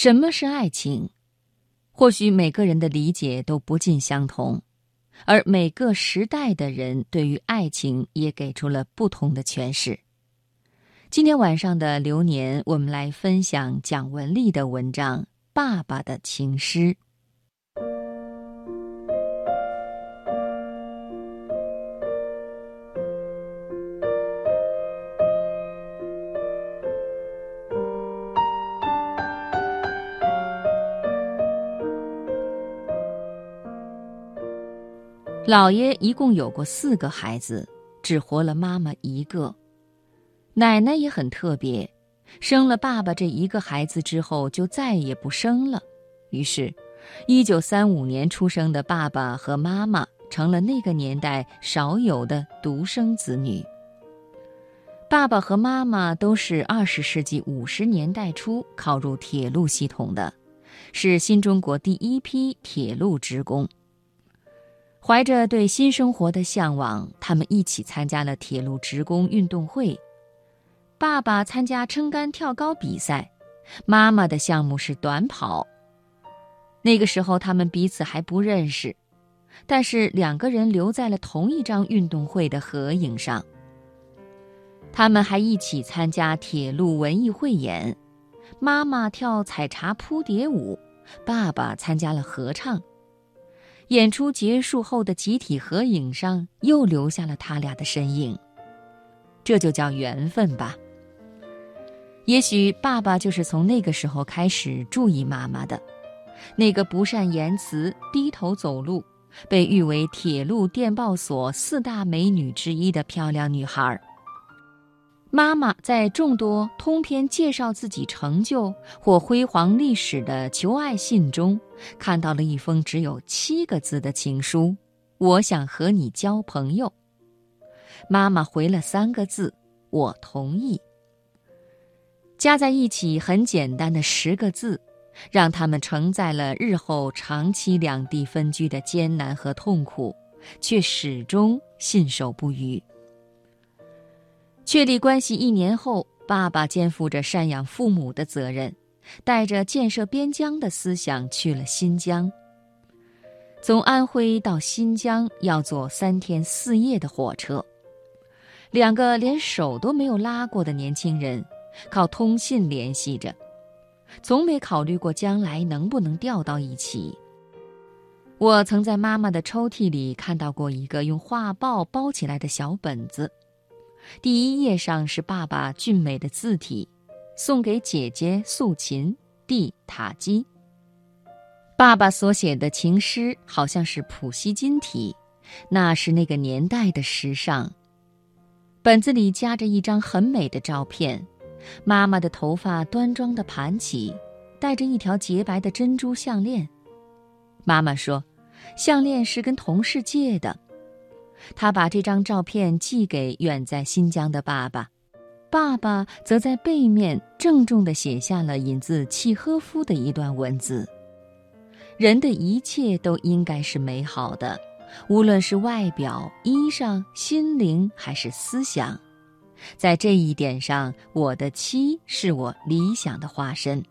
什么是爱情？或许每个人的理解都不尽相同，而每个时代的人对于爱情也给出了不同的诠释。今天晚上的流年，我们来分享蒋雯丽的文章《爸爸的情诗》。老爷一共有过四个孩子，只活了妈妈一个。奶奶也很特别，生了爸爸这一个孩子之后就再也不生了。于是，一九三五年出生的爸爸和妈妈成了那个年代少有的独生子女。爸爸和妈妈都是二十世纪五十年代初考入铁路系统的，是新中国第一批铁路职工。怀着对新生活的向往，他们一起参加了铁路职工运动会。爸爸参加撑杆跳高比赛，妈妈的项目是短跑。那个时候他们彼此还不认识，但是两个人留在了同一张运动会的合影上。他们还一起参加铁路文艺汇演，妈妈跳采茶扑蝶舞，爸爸参加了合唱。演出结束后的集体合影上，又留下了他俩的身影。这就叫缘分吧。也许爸爸就是从那个时候开始注意妈妈的，那个不善言辞、低头走路，被誉为铁路电报所四大美女之一的漂亮女孩儿。妈妈在众多通篇介绍自己成就或辉煌历史的求爱信中，看到了一封只有七个字的情书：“我想和你交朋友。”妈妈回了三个字：“我同意。”加在一起很简单的十个字，让他们承载了日后长期两地分居的艰难和痛苦，却始终信守不渝。确立关系一年后，爸爸肩负着赡养父母的责任，带着建设边疆的思想去了新疆。从安徽到新疆要坐三天四夜的火车，两个连手都没有拉过的年轻人，靠通信联系着，从没考虑过将来能不能调到一起。我曾在妈妈的抽屉里看到过一个用画报包起来的小本子。第一页上是爸爸俊美的字体，送给姐姐素琴，弟塔基。爸爸所写的情诗好像是普希金体，那是那个年代的时尚。本子里夹着一张很美的照片，妈妈的头发端庄地盘起，戴着一条洁白的珍珠项链。妈妈说，项链是跟同事借的。他把这张照片寄给远在新疆的爸爸，爸爸则在背面郑重地写下了引自契诃夫的一段文字：“人的一切都应该是美好的，无论是外表、衣裳、心灵还是思想。在这一点上，我的妻是我理想的化身。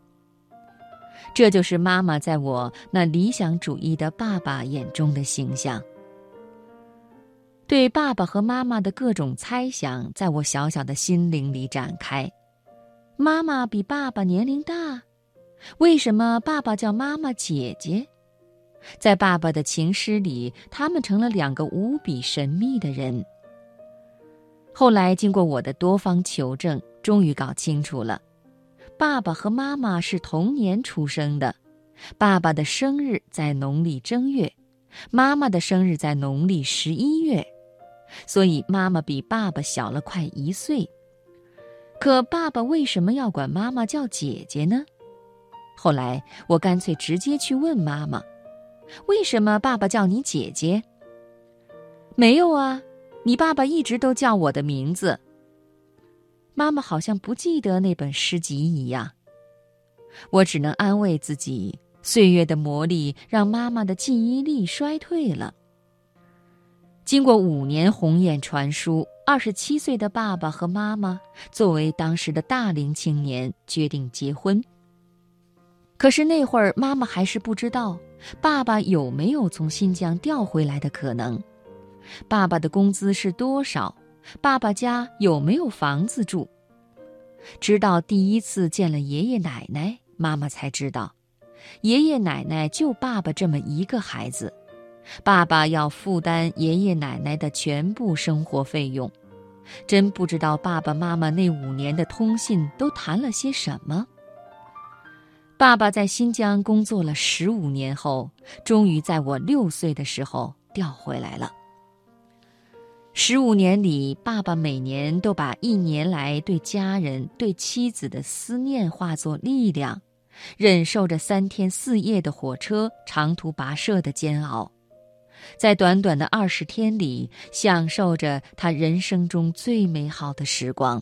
这就是妈妈在我那理想主义的爸爸眼中的形象。”对爸爸和妈妈的各种猜想，在我小小的心灵里展开。妈妈比爸爸年龄大，为什么爸爸叫妈妈姐姐？在爸爸的情诗里，他们成了两个无比神秘的人。后来经过我的多方求证，终于搞清楚了：爸爸和妈妈是同年出生的，爸爸的生日在农历正月，妈妈的生日在农历十一月。所以妈妈比爸爸小了快一岁，可爸爸为什么要管妈妈叫姐姐呢？后来我干脆直接去问妈妈：“为什么爸爸叫你姐姐？”“没有啊，你爸爸一直都叫我的名字。”妈妈好像不记得那本诗集一样。我只能安慰自己，岁月的磨砺让妈妈的记忆力衰退了。经过五年鸿雁传书，二十七岁的爸爸和妈妈作为当时的大龄青年决定结婚。可是那会儿，妈妈还是不知道爸爸有没有从新疆调回来的可能，爸爸的工资是多少，爸爸家有没有房子住。直到第一次见了爷爷奶奶，妈妈才知道，爷爷奶奶就爸爸这么一个孩子，爸爸要负担爷爷奶奶的全部生活费用。真不知道爸爸妈妈那五年的通信都谈了些什么。爸爸在新疆工作了十五年后，终于在我六岁的时候调回来了。十五年里，爸爸每年都把一年来对家人、对妻子的思念化作力量，忍受着三天四夜的火车长途跋涉的煎熬，在短短的二十天里，享受着他人生中最美好的时光。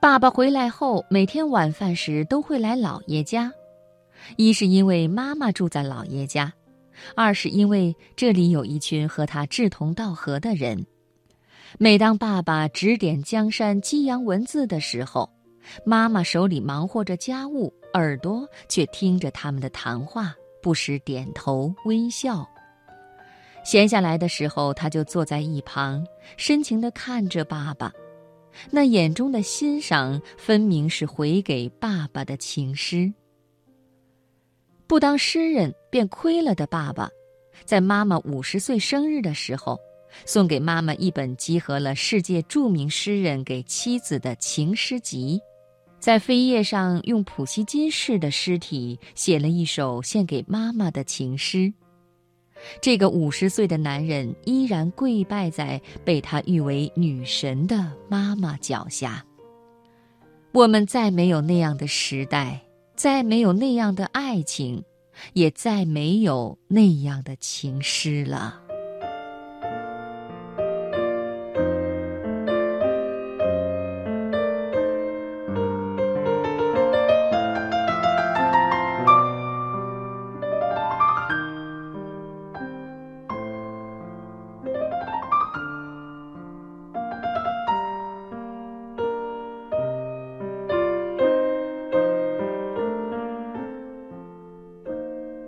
爸爸回来后，每天晚饭时都会来姥爷家，一是因为妈妈住在姥爷家，二是因为这里有一群和他志同道合的人。每当爸爸指点江山、激扬文字的时候，妈妈手里忙活着家务，耳朵却听着他们的谈话，不时点头微笑。闲下来的时候，他就坐在一旁，深情地看着爸爸。那眼中的欣赏，分明是回给爸爸的情诗。不当诗人便亏了的爸爸，在妈妈五十岁生日的时候，送给妈妈一本集合了世界著名诗人给妻子的情诗集，在扉页上用普希金式的诗体写了一首献给妈妈的情诗。这个五十岁的男人依然跪拜在被他誉为女神的妈妈脚下。我们再没有那样的时代，再没有那样的爱情，也再没有那样的情诗了。